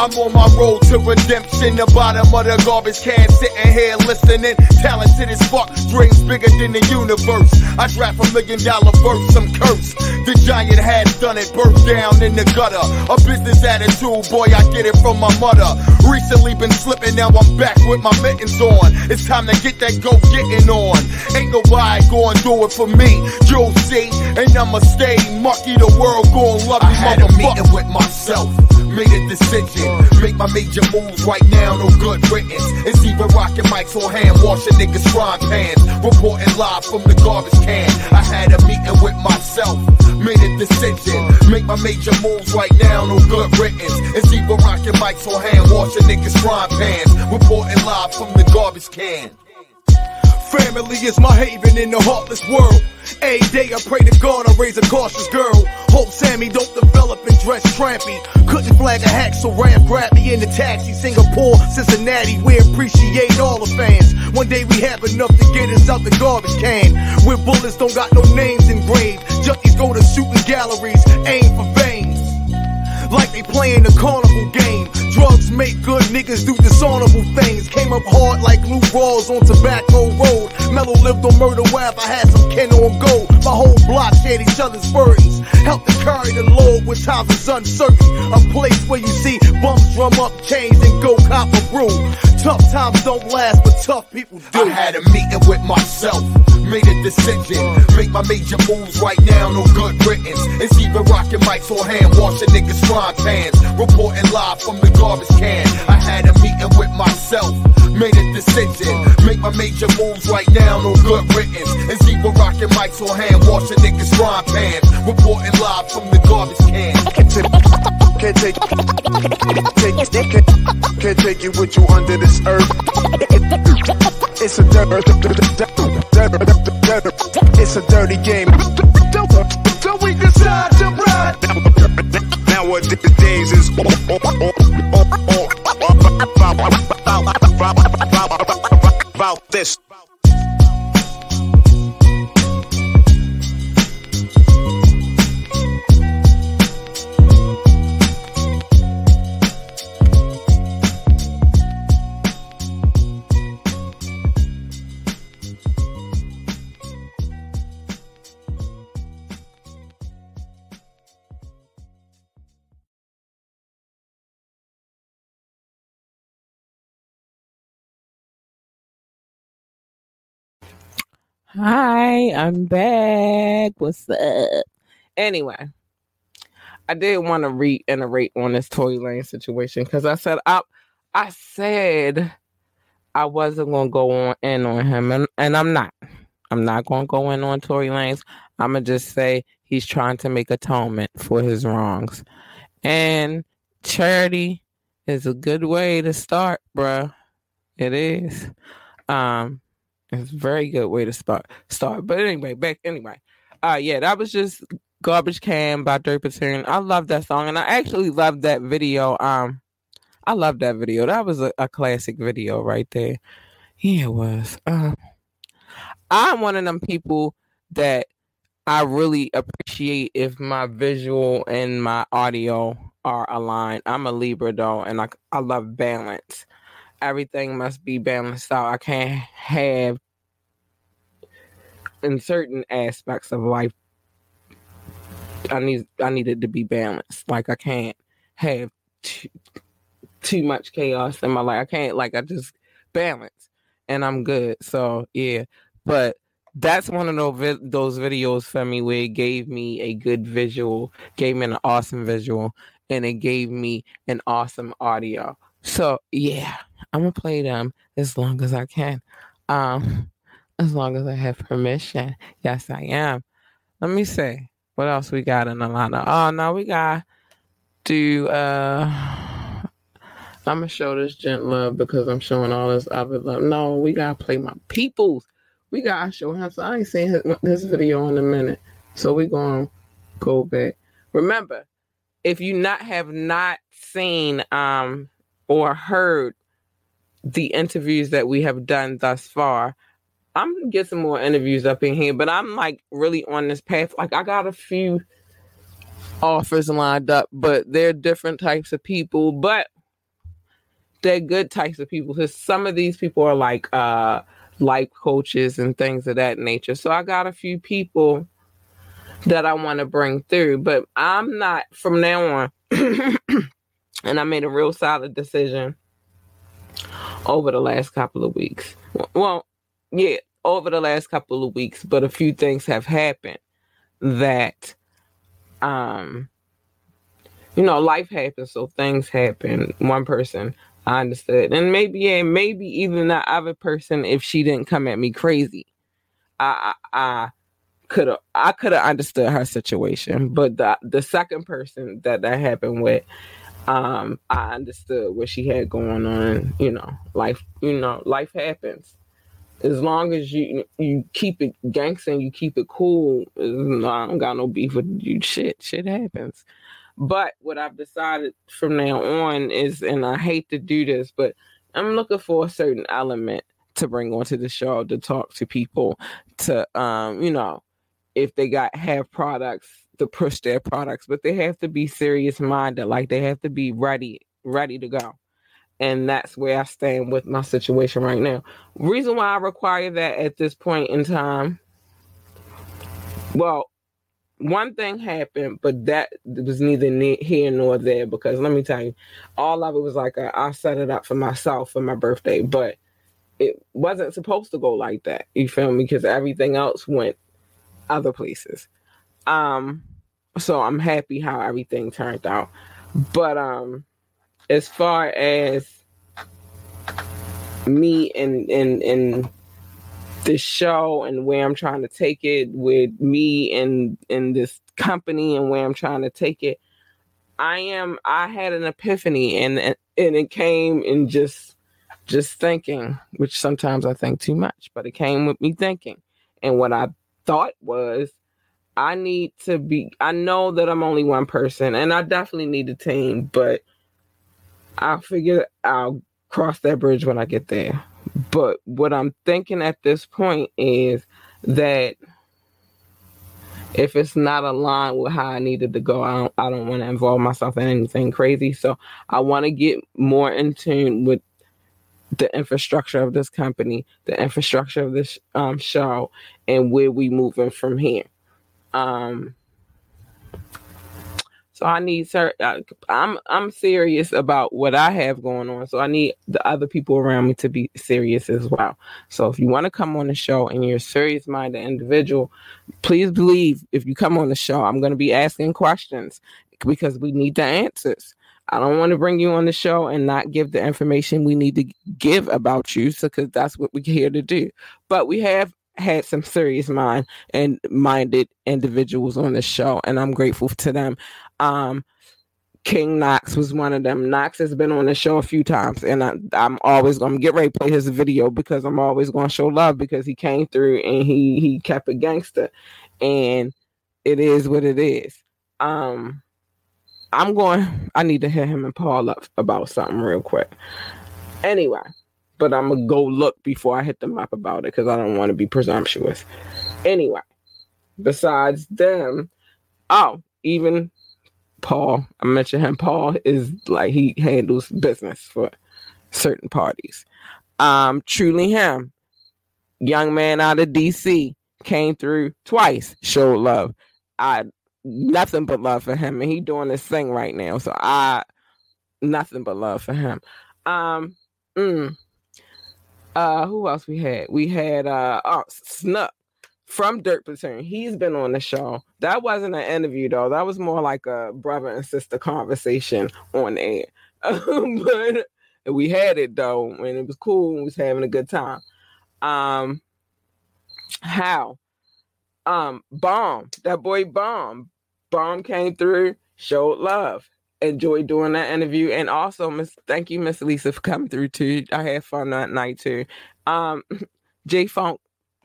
I'm on my road to redemption. The bottom of the garbage can, sitting here listening. Talented as fuck, dreams bigger than the universe. I draft a million dollar verse, some curse. The giant has done it, birth down in the gutter. A business attitude, boy, I get it from my mother. Recently been slipping, now I'm back with my mittens on. It's time to get that go getting on. Ain't nobody gonna do it for me, you'll see. And I'ma stay mucky, the world gon' love me, I had a motherfucker. with myself made a decision. Make my major moves right now, no good riddance. It's either rocking mics or hand washing niggas' frying pans. Reporting live from the garbage can. I had a meeting with myself, made a decision. Make my major moves right now, no good riddance. It's either rocking mics or hand washing niggas' frying pans. Reporting live from the garbage can. Family is my haven in the heartless world. A day I pray to God I raise a cautious girl. Hope Sammy don't develop and dress trampy. Couldn't flag a hack, so Ram grabbed me in the taxi. Singapore, Cincinnati, we appreciate all the fans. One day we have enough to get us out the garbage can. Where bullets don't got no names engraved. Junkies go to shooting galleries, aim for veins. Like they playing a carnival game. Drugs make good niggas do dishonorable things. Came up hard like Lou Rawls on Tobacco Road. Mellow lived on Murder Web. I had some kin on gold. My whole block shared each other's burdens. Helped to carry the load when times was uncertain. A place where you see bums drum up chains and go cop a brew. Tough times don't last, but tough people do. I had a meeting with myself, made a decision. Make my major moves right now, no good riddance. It's either rocking mics or hand washing niggas' frying pans. Reporting live from the garbage can. I had a meeting with myself, made a decision. Make my major moves right now, no good riddance. It's either rocking mics or hand washing niggas' frying pans. Reporting live from the garbage can. Can't take, take, can't, can't take it with you under this earth. It's a dirt, dirt, dirt, dirt, it's a dirty game. Oh, oh, oh. Hi, I'm back. What's up? Anyway, I did want to reiterate on this Tory Lanez situation because I said I I said I wasn't gonna go on in on him and, and I'm not. I'm not gonna go in on Tory Lanez. I'm gonna just say he's trying to make atonement for his wrongs. And charity is a good way to start, bruh. It is. Um it's a very good way to start start. But anyway, back anyway. Uh yeah, that was just Garbage Can by Dirt Platoon. I love that song and I actually love that video. Um I love that video. That was a, a classic video right there. Yeah, it was. Uh, I'm one of them people that I really appreciate if my visual and my audio are aligned. I'm a Libra though, and I I love balance. Everything must be balanced out. I can't have in certain aspects of life. I need I need it to be balanced. Like I can't have too, too much chaos in my life. I can't like I just balance and I'm good. So yeah, but that's one of those those videos for me where it gave me a good visual, gave me an awesome visual, and it gave me an awesome audio. So yeah, I'm gonna play them as long as I can. Um, As long as I have permission. Yes, I am. Let me see. What else we got in the? Oh no, we got do uh I'm gonna show this gent love because I'm showing all this other love. No, we gotta play my peoples. We gotta show him. So I ain't seen his, this video in a minute. So we gonna go back. Remember, if you not have not seen um or heard the interviews that we have done thus far, I'm gonna get some more interviews up in here, but I'm like really on this path. Like I got a few offers lined up, but they're different types of people, but they're good types of people because some of these people are like uh life coaches and things of that nature. So I got a few people that I want to bring through, but I'm not from now on. and I made a real solid decision over the last couple of weeks. Well, yeah, over the last couple of weeks, but a few things have happened that um you know, life happens, so things happen. One person I understood. And maybe yeah, maybe even that other person if she didn't come at me crazy. I I, I could have I could have understood her situation, but the the second person that that happened with, um, I understood what she had going on. You know, life. You know, life happens. As long as you you keep it gangster and you keep it cool, I don't got no beef with you. Shit, shit happens. But what I've decided from now on is, and I hate to do this, but I'm looking for a certain element to bring onto the show to talk to people to um you know if they got have products to push their products, but they have to be serious minded, like they have to be ready, ready to go. And that's where I stand with my situation right now. Reason why I require that at this point in time, well, one thing happened, but that was neither here nor there because let me tell you, all of it was like a, I set it up for myself for my birthday, but it wasn't supposed to go like that. You feel me? Because everything else went other places. Um, so I'm happy how everything turned out. But um, as far as me and and and the show and where I'm trying to take it with me and in this company and where I'm trying to take it, I am I had an epiphany and and it came in just just thinking, which sometimes I think too much, but it came with me thinking. And what I thought was I need to be I know that I'm only one person and I definitely need a team, but I'll figure I'll cross that bridge when I get there. But what I'm thinking at this point is that if it's not aligned with how I needed to go, I don't I don't want to involve myself in anything crazy. So I want to get more in tune with the infrastructure of this company, the infrastructure of this um, show, and where we moving from here. Um, so I need sir. I'm I'm serious about what I have going on. So I need the other people around me to be serious as well. So if you want to come on the show and you're a serious minded individual, please believe if you come on the show, I'm going to be asking questions because we need the answers. I don't want to bring you on the show and not give the information we need to give about you, because so, that's what we're here to do. But we have had some serious mind and minded individuals on the show, and I'm grateful to them. Um, King Knox was one of them. Knox has been on the show a few times, and I, am always going to get ready to play his video because I'm always going to show love because he came through and he he kept a gangster, and it is what it is. Um, I'm going. I need to hit him and Paul up about something real quick. Anyway, but I'm gonna go look before I hit them up about it because I don't want to be presumptuous. Anyway, besides them, oh, even Paul, I mentioned him. Paul is like he handles business for certain parties. Um, truly him, young man out of DC, came through twice, showed love. I nothing but love for him, and he doing this thing right now. So I nothing but love for him. Um, mm, uh, who else we had? We had uh, oh Snook from Dirt Platoon. He's been on the show. That wasn't an interview though. That was more like a brother and sister conversation on air. but we had it though, and it was cool. We was having a good time. Um, how um bomb that boy bomb bomb came through showed love enjoyed doing that interview. And also miss thank you miss lisa for coming through too. I had fun that night too. Um j funk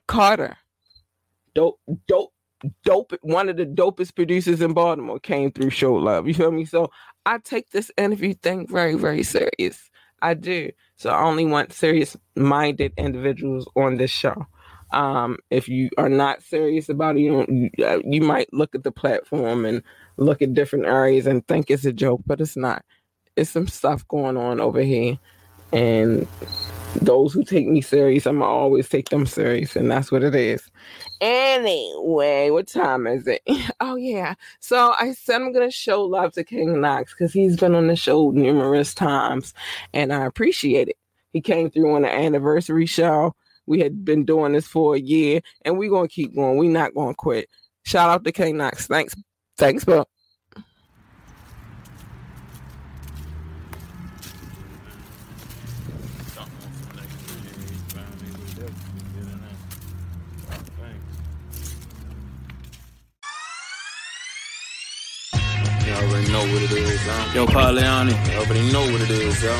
carter dope dope dope one of the dopest producers in baltimore came through show love. You feel me? So i take this interview thing very very serious. I do. So i only want serious minded individuals on this show. Um, if you are not serious about it, you, uh, you might look at the platform and look at different areas and think it's a joke, but it's not. It's some stuff going on over here, and those who take me serious, I'm always take them serious, and that's what it is. Anyway, what time is it? Oh yeah. So I said I'm gonna show love to King Knox because he's been on the show numerous times, and I appreciate it. He came through on the anniversary show. We had been doing this for a year, and we're gonna keep going. We're not gonna quit. Shout out to King Knox. Thanks, thanks, Bill. Know what it is, yo. Yo. You already know what it is, yo.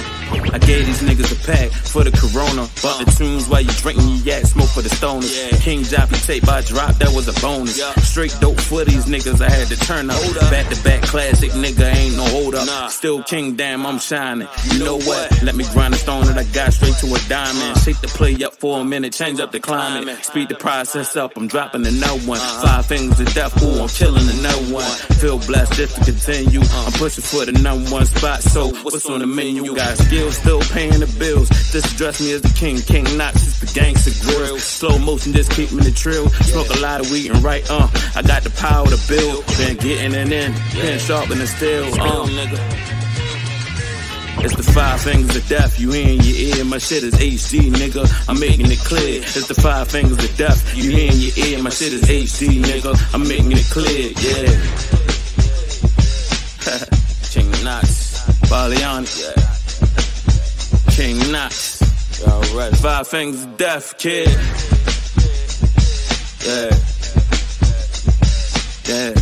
I gave these niggas a pack for the corona. Bought the tunes while you drinking your yak, smoke for the stoners. King Joppy tape I dropped, that was a bonus. Straight dope for these niggas, I had to turn up. Back to back classic, nigga, ain't no hold up. Still King, damn, I'm shining. You know what? Let me grind the stone that I got straight to a diamond. Uh. Shake the play up for a minute, change up the climate. Speed the process up, I'm dropping another one. Five fingers of death, ooh, I'm killing another one. Feel blessed just to continue. I'm pushing for the number one spot, so what's on the menu? You Got skills, still paying the bills. Just address me as the king, King Knox is the gangster grill. Slow motion, just keep me the trill. Smoke a lot of weed and right, uh, I got the power to build. Been getting it in, sharpening the steel, uh, nigga. It's the five fingers of death, you in your ear. My shit is HD, nigga. I'm making it clear. It's the five fingers of death, you in your ear. My shit is HD, nigga. I'm making it clear, yeah. King Knox, Baliani, yeah. King Knox, alright. Five fingers of death, kid. Yeah, yeah.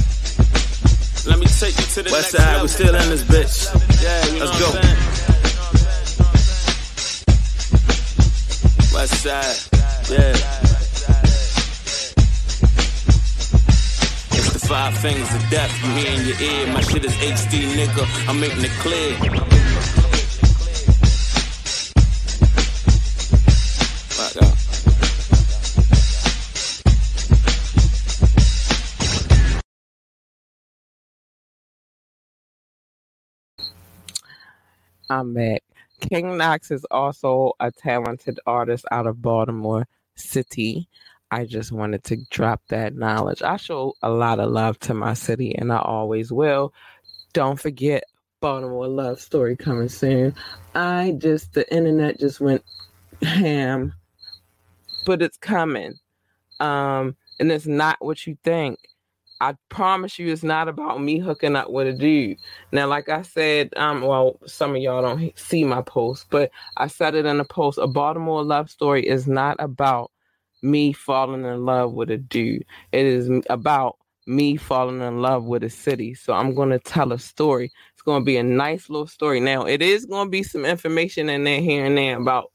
Let me take you to the West side, we still in this bitch. Yeah, you Let's go. West side, yeah. Five fingers of death. You hear in your ear. My shit is HD, nigga. I'm making it clear. I'm back. King Knox is also a talented artist out of Baltimore City. I just wanted to drop that knowledge. I show a lot of love to my city and I always will. Don't forget Baltimore Love Story coming soon. I just, the internet just went ham, but it's coming. Um, and it's not what you think. I promise you, it's not about me hooking up with a dude. Now, like I said, um, well, some of y'all don't see my post, but I said it in a post. A Baltimore love story is not about me falling in love with a dude. It is about me falling in love with a city. So I'm going to tell a story. It's going to be a nice little story. Now, it is going to be some information in there here and there about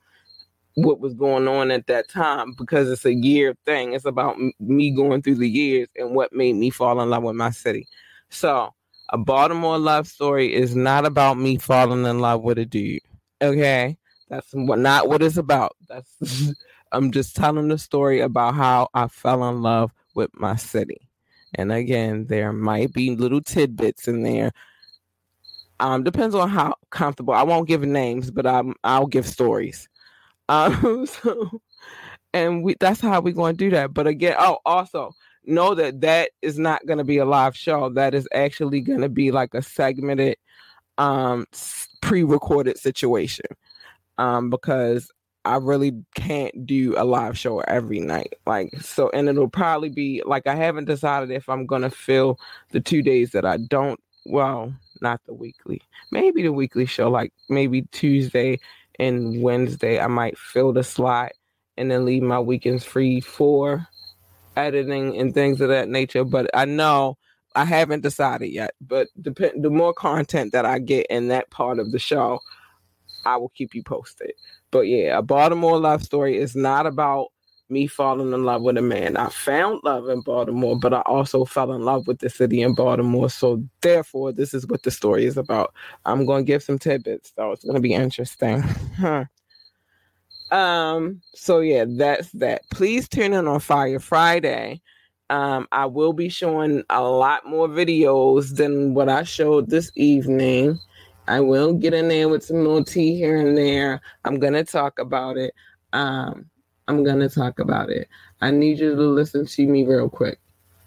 what was going on at that time because it's a year thing. It's about me going through the years and what made me fall in love with my city. So, a Baltimore love story is not about me falling in love with a dude. Okay? That's not what it's about. That's I'm just telling the story about how I fell in love with my city. And again, there might be little tidbits in there. Um, depends on how comfortable. I won't give names, but I'm I'll give stories. Um, so, and we that's how we're going to do that. But again, oh, also know that that is not going to be a live show. That is actually going to be like a segmented, um, pre-recorded situation. Um, because I really can't do a live show every night. Like so, and it'll probably be like I haven't decided if I'm gonna fill the two days that I don't. Well, not the weekly. Maybe the weekly show, like maybe Tuesday and Wednesday, I might fill the slot and then leave my weekends free for editing and things of that nature. But I know I haven't decided yet. But depend the more content that I get in that part of the show, I will keep you posted. But yeah, a Baltimore love story is not about me falling in love with a man. I found love in Baltimore, but I also fell in love with the city in Baltimore. So therefore, this is what the story is about. I'm going to give some tidbits, though. It's going to be interesting. Um. So yeah, that's that. Please tune in on Fire Friday. Um, I will be showing a lot more videos than what I showed this evening. I will get in there with some more tea here and there. I'm gonna talk about it. Um, I'm gonna talk about it. I need you to listen to me real quick.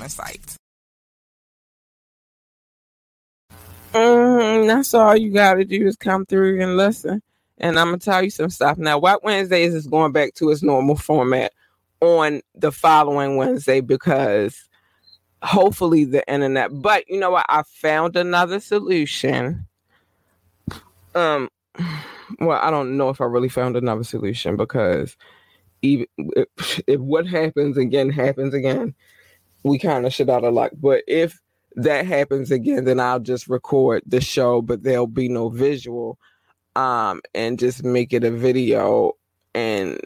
streaming sites. Mm, that's all you got to do is come through and listen. And I'm gonna tell you some stuff now. White Wednesdays is going back to its normal format on the following Wednesday because hopefully the internet. But you know what? I found another solution. Um, well, I don't know if I really found another solution because even if, if what happens again happens again, we kind of shit out of luck. But if that happens again, then I'll just record the show, but there'll be no visual, um, and just make it a video. And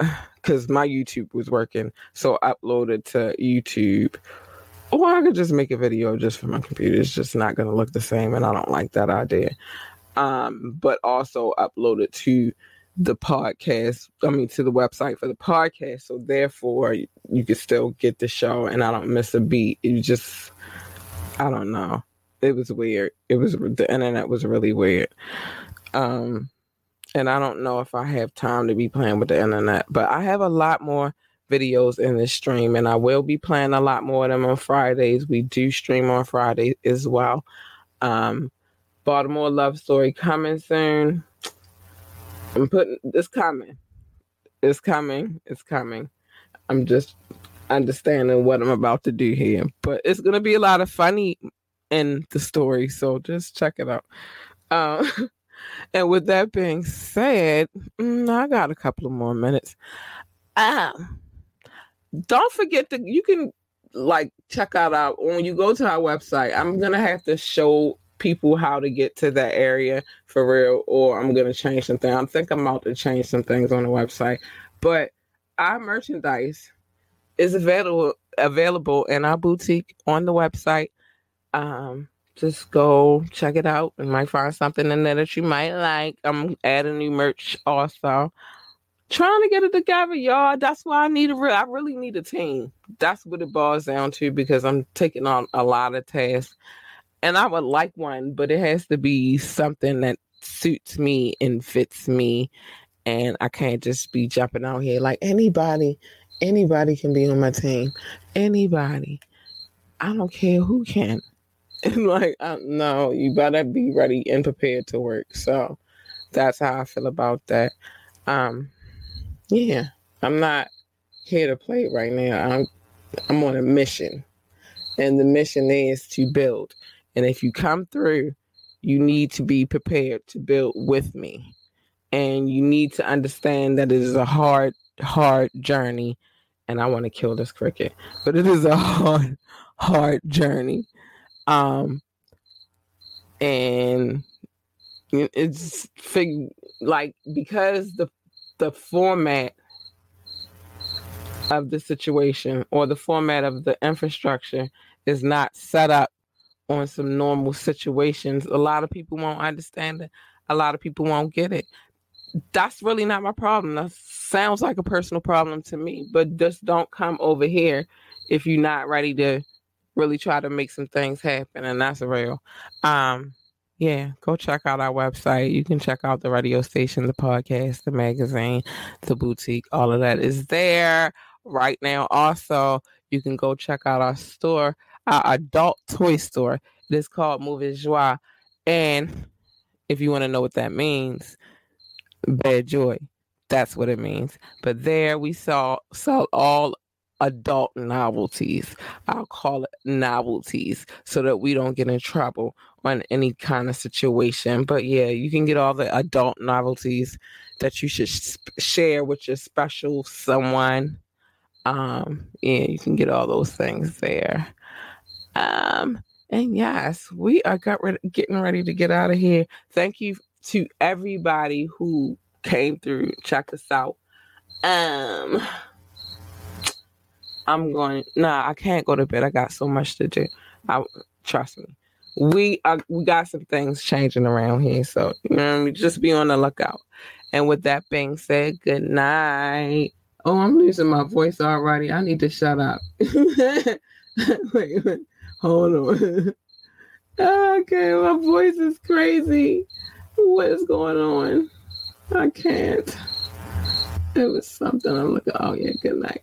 because uh, my YouTube was working, so uploaded to YouTube. Or I could just make a video just for my computer. It's just not gonna look the same, and I don't like that idea. Um, but also upload it to the podcast i mean to the website for the podcast so therefore you, you can still get the show and i don't miss a beat. It just i don't know. It was weird. It was the internet was really weird. Um and i don't know if i have time to be playing with the internet but i have a lot more videos in the stream and i will be playing a lot more of them on fridays. We do stream on friday as well. Um baltimore love story coming soon I'm putting it's coming. It's coming. It's coming. I'm just understanding what I'm about to do here. But it's gonna be a lot of funny in the story, so just check it out. Uh, and with that being said, mm, I got a couple of more minutes. Um, don't forget to you can like check out our when you go to our website. I'm gonna have to show people how to get to that area for real, or I'm gonna change something. I think I'm about to change some things on the website, but our merchandise is available available in our boutique on the website. Um, just go check it out. You might find something in there that you might like. I'm adding new merch also. Trying to get it together, y'all. That's why I need a real. I really need a team. That's what it boils down to because I'm taking on a lot of tasks and I would like one, but it has to be something that suits me and fits me. And I can't just be jumping out here like anybody, anybody can be on my team. Anybody. I don't care who can. And like, uh, no, you better be ready and prepared to work. So that's how I feel about that. Um, yeah, I'm not here to play right now. I'm I'm on a mission, and the mission is to build. And if you come through, you need to be prepared to build with me. And you need to understand that it is a hard, hard journey. And I want to kill this cricket, but it is a hard, hard journey. Um, and it's fig- like because the the format of the situation or the format of the infrastructure is not set up on some normal situations, a lot of people won't understand it. A lot of people won't get it. That's really not my problem. That sounds like a personal problem to me, but just don't come over here if you're not ready to really try to make some things happen. And that's real. Um, yeah, go check out our website. You can check out the radio station, the podcast, the magazine, the boutique. All of that is there right now. Also, you can go check out our store, our adult toy store. It is called Movie Joie. And if you want to know what that means, bad joy. That's what it means. But there we saw sell all adult novelties. I'll call it novelties so that we don't get in trouble on any kind of situation. But yeah, you can get all the adult novelties that you should share with your special someone. Um, yeah, you can get all those things there. Um, and yes, we are ready, getting ready to get out of here. Thank you to everybody who came through, check us out. Um, I'm going. Nah, I can't go to bed. I got so much to do. I trust me. We are. We got some things changing around here, so you know, just be on the lookout. And with that being said, good night. Oh, I'm losing my voice already. I need to shut up. wait, wait, hold on. okay, my voice is crazy. What is going on? I can't. It was something I'm looking. Oh yeah, good night.